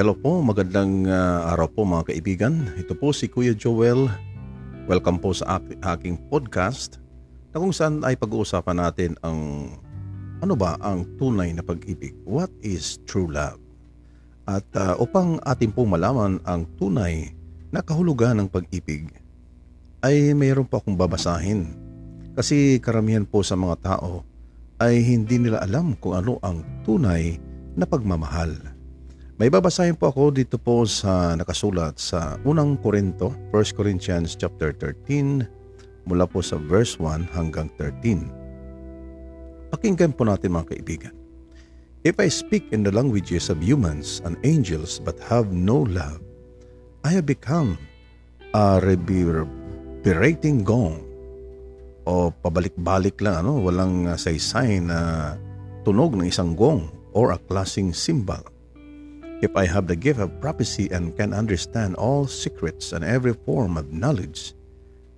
Hello po, magandang uh, araw po mga kaibigan. Ito po si Kuya Joel. Welcome po sa ak- aking podcast na kung saan ay pag-uusapan natin ang ano ba ang tunay na pag-ibig? What is true love? At uh, upang atin pong malaman ang tunay na kahulugan ng pag-ibig ay mayroon po akong babasahin. Kasi karamihan po sa mga tao ay hindi nila alam kung ano ang tunay na pagmamahal. May babasahin po ako dito po sa nakasulat sa unang Korinto, 1 Corinthians chapter 13, mula po sa verse 1 hanggang 13. Pakinggan po natin mga kaibigan. If I speak in the languages of humans and angels but have no love, I have become a reverberating gong o pabalik-balik lang ano, walang saysay na tunog ng isang gong or a klasing cymbal. If I have the gift of prophecy and can understand all secrets and every form of knowledge,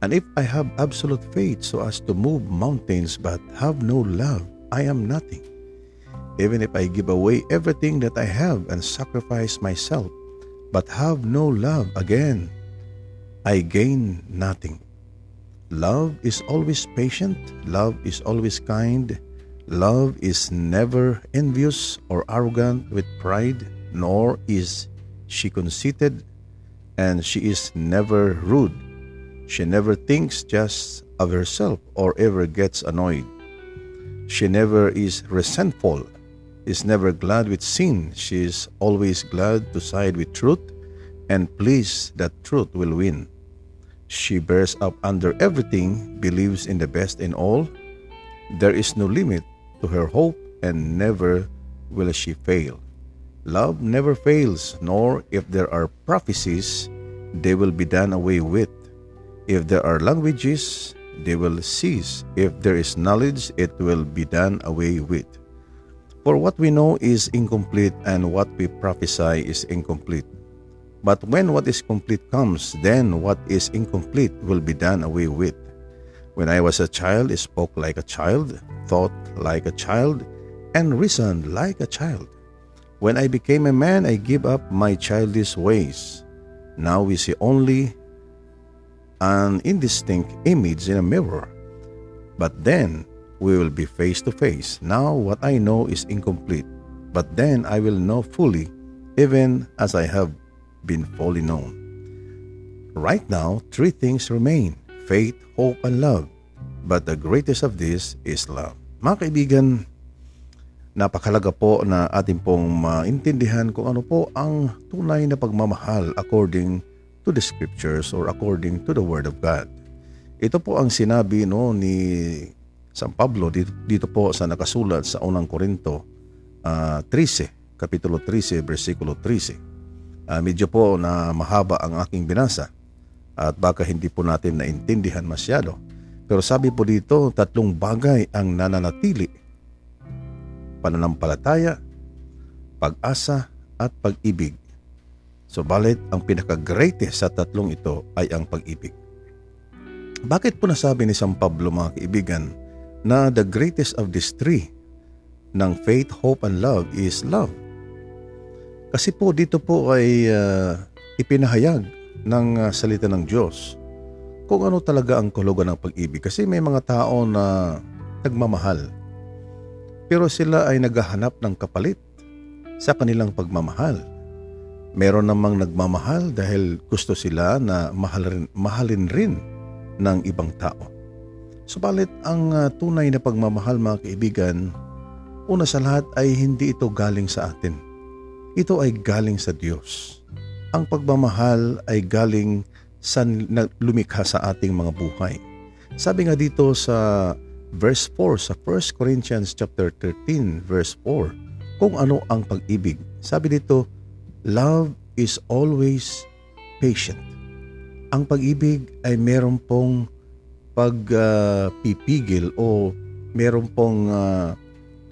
and if I have absolute faith so as to move mountains but have no love, I am nothing. Even if I give away everything that I have and sacrifice myself, but have no love again, I gain nothing. Love is always patient, love is always kind, love is never envious or arrogant with pride nor is she conceited, and she is never rude. She never thinks just of herself or ever gets annoyed. She never is resentful, is never glad with sin. She is always glad to side with truth and pleased that truth will win. She bears up under everything, believes in the best in all. There is no limit to her hope, and never will she fail. Love never fails, nor if there are prophecies, they will be done away with. If there are languages, they will cease. If there is knowledge, it will be done away with. For what we know is incomplete, and what we prophesy is incomplete. But when what is complete comes, then what is incomplete will be done away with. When I was a child, I spoke like a child, thought like a child, and reasoned like a child. When I became a man, I gave up my childish ways. Now we see only an indistinct image in a mirror. But then we will be face to face. Now what I know is incomplete, but then I will know fully, even as I have been fully known. Right now, three things remain faith, hope, and love. But the greatest of these is love. Mga kaibigan, Napakalaga po na ating pong maintindihan kung ano po ang tunay na pagmamahal according to the scriptures or according to the word of God. Ito po ang sinabi no ni San Pablo dito, dito po sa nakasulat sa unang Korinto uh, ah, 13, kapitulo 13, versikulo 13. Uh, medyo po na mahaba ang aking binasa at baka hindi po natin naintindihan masyado. Pero sabi po dito, tatlong bagay ang nananatili pananampalataya, pag-asa at pag-ibig. Subalit ang pinaka-greatest sa tatlong ito ay ang pag-ibig. Bakit po nasabi ni San Pablo mga kaibigan na the greatest of these three ng faith, hope, and love is love? Kasi po dito po ay uh, ipinahayag ng uh, salita ng Diyos kung ano talaga ang kulugan ng pag-ibig. Kasi may mga tao na nagmamahal pero sila ay naghahanap ng kapalit sa kanilang pagmamahal. Meron namang nagmamahal dahil gusto sila na mahalin, mahalin rin ng ibang tao. Subalit ang uh, tunay na pagmamahal mga kaibigan, una sa lahat ay hindi ito galing sa atin. Ito ay galing sa Diyos. Ang pagmamahal ay galing sa lumikha sa ating mga buhay. Sabi nga dito sa verse 4 sa 1 Corinthians chapter 13 verse 4 kung ano ang pag-ibig. Sabi dito, love is always patient. Ang pag-ibig ay meron pong pagpipigil uh, o meron pong uh,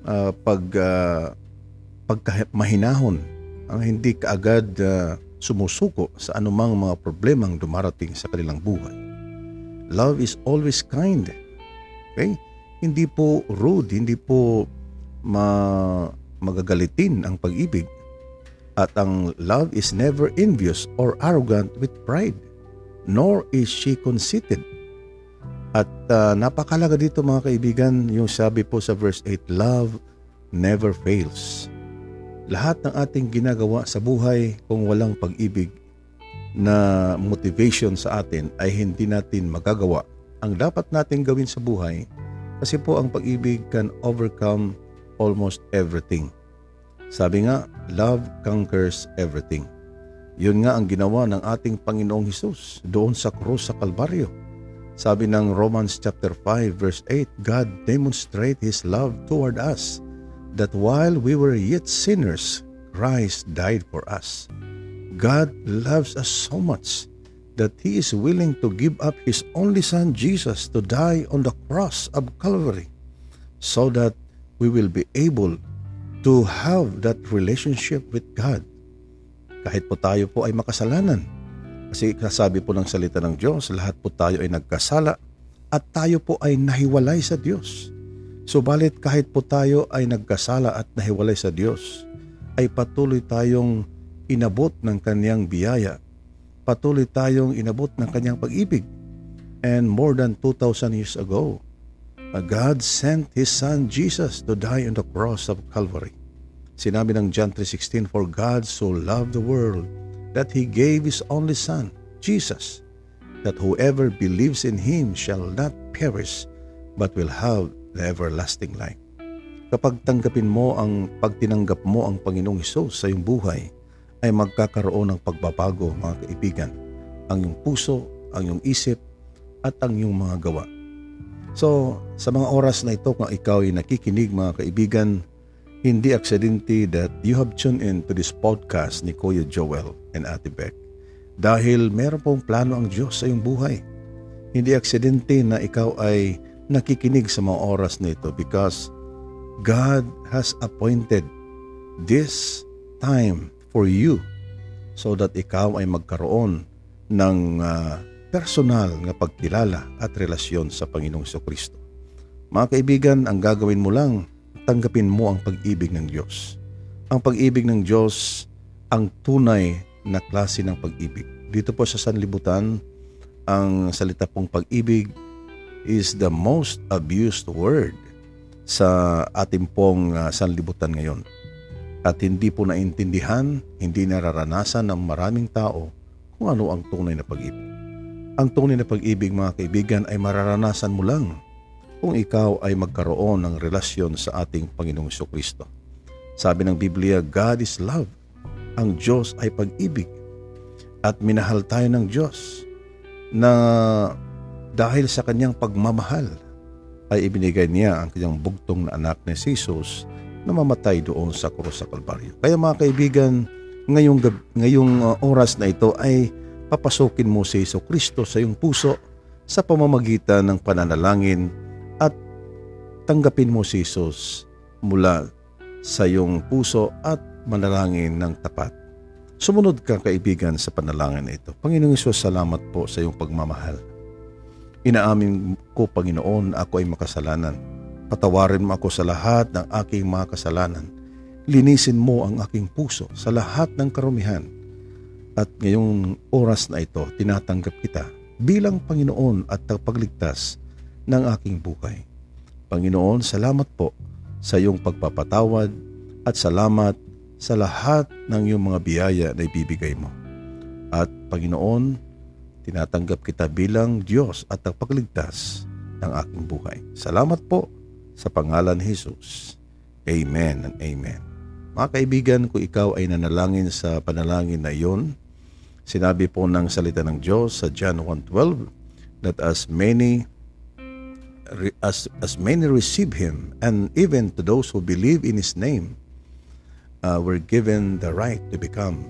uh, pag uh, pagkamahinahon ang hindi kaagad uh, sumusuko sa anumang mga problemang dumarating sa kanilang buhay. Love is always kind. Okay? Hindi po rude, hindi po ma magagalitin ang pag-ibig. At ang love is never envious or arrogant with pride, nor is she conceited. At uh, napakalaga dito mga kaibigan, yung sabi po sa verse 8, love never fails. Lahat ng ating ginagawa sa buhay kung walang pag-ibig na motivation sa atin ay hindi natin magagawa. Ang dapat natin gawin sa buhay kasi po ang pag-ibig can overcome almost everything. Sabi nga, love conquers everything. Yun nga ang ginawa ng ating Panginoong Hesus doon sa krus sa Kalbaryo. Sabi ng Romans chapter 5 verse 8, God demonstrate His love toward us, that while we were yet sinners, Christ died for us. God loves us so much that He is willing to give up His only Son Jesus to die on the cross of Calvary so that we will be able to have that relationship with God. Kahit po tayo po ay makasalanan. Kasi kasabi po ng salita ng Diyos, lahat po tayo ay nagkasala at tayo po ay nahiwalay sa Diyos. Subalit kahit po tayo ay nagkasala at nahiwalay sa Diyos, ay patuloy tayong inabot ng kanyang biyaya patuloy tayong inabot ng kanyang pag-ibig. And more than 2,000 years ago, God sent His Son Jesus to die on the cross of Calvary. Sinabi ng John 3.16, For God so loved the world that He gave His only Son, Jesus, that whoever believes in Him shall not perish, but will have the everlasting life. Kapag tanggapin mo ang pagtinanggap mo ang Panginoong Hesus sa iyong buhay, ay magkakaroon ng pagbabago mga kaibigan. Ang iyong puso, ang iyong isip, at ang iyong mga gawa. So, sa mga oras na ito kung ikaw ay nakikinig mga kaibigan, hindi aksidente that you have tuned in to this podcast ni Kuya Joel and Ate Beck. Dahil meron pong plano ang Diyos sa iyong buhay. Hindi aksidente na ikaw ay nakikinig sa mga oras na ito because God has appointed this time for you so that ikaw ay magkaroon ng uh, personal nga pagkilala at relasyon sa Panginoong Kristo. Mga kaibigan, ang gagawin mo lang, tanggapin mo ang pag-ibig ng Diyos. Ang pag-ibig ng Diyos, ang tunay na klase ng pag-ibig. Dito po sa sanlibutan, ang salita pong pag-ibig is the most abused word sa ating pong uh, sanlibutan ngayon at hindi po naintindihan, hindi nararanasan ng maraming tao kung ano ang tunay na pag-ibig. Ang tunay na pag-ibig mga kaibigan ay mararanasan mo lang kung ikaw ay magkaroon ng relasyon sa ating Panginoong Kristo. Sabi ng Biblia, God is love. Ang Diyos ay pag-ibig. At minahal tayo ng Diyos na dahil sa kanyang pagmamahal ay ibinigay niya ang kanyang bugtong na anak ni Jesus na mamatay doon sa krus sa Kalbaryo. Kaya mga kaibigan, ngayong, ngayong uh, oras na ito ay papasukin mo si Iso Kristo sa iyong puso sa pamamagitan ng pananalangin at tanggapin mo si Jesus mula sa iyong puso at manalangin ng tapat. Sumunod ka kaibigan sa panalangin na ito. Panginoong Isus, salamat po sa iyong pagmamahal. Inaamin ko, Panginoon, ako ay makasalanan Patawarin mo ako sa lahat ng aking mga kasalanan. Linisin mo ang aking puso sa lahat ng karumihan. At ngayong oras na ito, tinatanggap kita bilang Panginoon at tagapagligtas ng aking buhay. Panginoon, salamat po sa iyong pagpapatawad at salamat sa lahat ng iyong mga biyaya na ibibigay mo. At Panginoon, tinatanggap kita bilang Diyos at tagapagligtas ng aking buhay. Salamat po sa pangalan ni Jesus. Amen and Amen. Mga kaibigan, kung ikaw ay nanalangin sa panalangin na iyon, sinabi po ng salita ng Diyos sa John 1.12 that as many as, as many receive Him and even to those who believe in His name uh, were given the right to become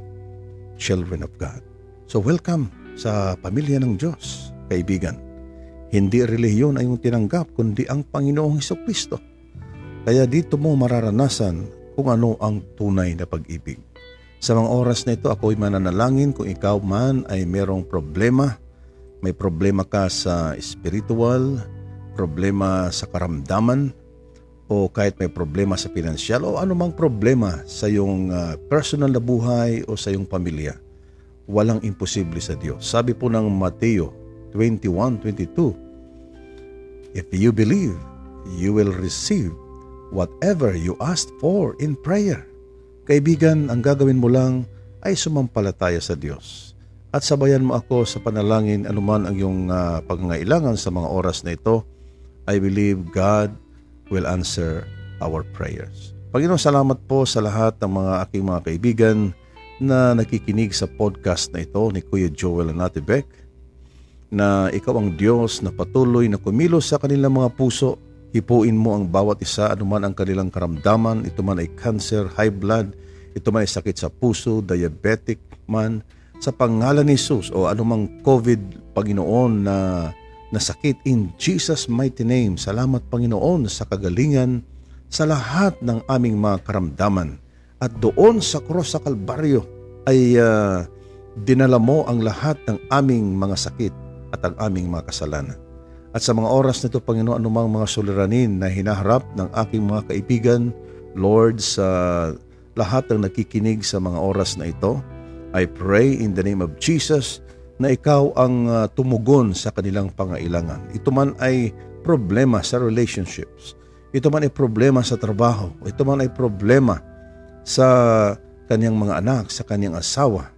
children of God. So welcome sa pamilya ng Diyos, kaibigan. Hindi relihiyon ay yung tinanggap, kundi ang Panginoong Heso Kristo. Kaya dito mo mararanasan kung ano ang tunay na pag-ibig. Sa mga oras na ito, ako ay mananalangin kung ikaw man ay merong problema, may problema ka sa spiritual, problema sa karamdaman, o kahit may problema sa pinansyal o anumang problema sa iyong uh, personal na buhay o sa iyong pamilya, walang imposible sa Diyos. Sabi po ng Mateo 21:22, If you believe, you will receive whatever you asked for in prayer. Kaibigan, ang gagawin mo lang ay sumampalataya sa Diyos. At sabayan mo ako sa panalangin anuman ang iyong uh, pangangailangan sa mga oras na ito. I believe God will answer our prayers. Panginoon, salamat po sa lahat ng mga aking mga kaibigan na nakikinig sa podcast na ito ni Kuya Joel Anatibek na ikaw ang Diyos na patuloy na kumilos sa kanilang mga puso Hipuin mo ang bawat isa anuman ang kanilang karamdaman, ito man ay cancer, high blood, ito man ay sakit sa puso, diabetic man, sa pangalan ni Jesus o anumang COVID, Panginoon, na, na sakit in Jesus' mighty name. Salamat, Panginoon, sa kagalingan sa lahat ng aming mga karamdaman. At doon sa cross sa Kalbaryo ay uh, dinala mo ang lahat ng aming mga sakit at ang aming mga kasalanan. At sa mga oras nito, Panginoon, anumang mga suliranin na hinaharap ng aking mga kaibigan, Lord, sa lahat ng nakikinig sa mga oras na ito, I pray in the name of Jesus na ikaw ang uh, tumugon sa kanilang pangailangan. Ito man ay problema sa relationships. Ito man ay problema sa trabaho. Ito man ay problema sa kanyang mga anak, sa kanyang asawa.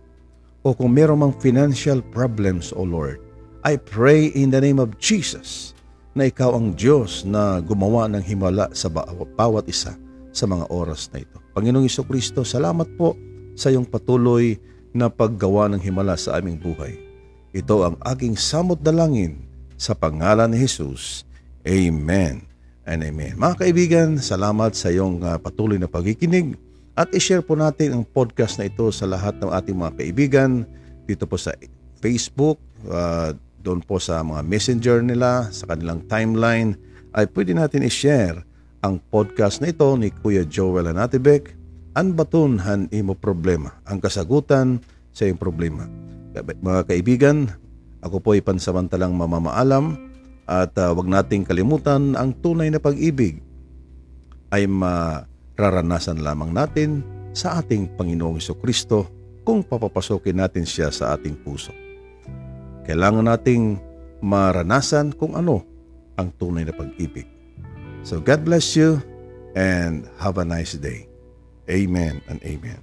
O kung meron mang financial problems, O Lord, I pray in the name of Jesus na ikaw ang Diyos na gumawa ng himala sa bawat isa sa mga oras na ito. Panginoong Iso Kristo, salamat po sa iyong patuloy na paggawa ng himala sa aming buhay. Ito ang aking samot dalangin sa pangalan ni Jesus. Amen and Amen. Mga kaibigan, salamat sa iyong uh, patuloy na pagkikinig at i-share po natin ang podcast na ito sa lahat ng ating mga kaibigan dito po sa Facebook, uh, doon po sa mga messenger nila, sa kanilang timeline, ay pwede natin i-share ang podcast na ito ni Kuya Joel Anatibek, An batunhan imo problema, ang kasagutan sa iyong problema. Mga kaibigan, ako po ay pansamantalang mamamaalam at uh, wag nating kalimutan ang tunay na pag-ibig ay mararanasan lamang natin sa ating Panginoong Kristo kung papapasokin natin siya sa ating puso. Kailangan nating maranasan kung ano ang tunay na pag-ibig. So God bless you and have a nice day. Amen and amen.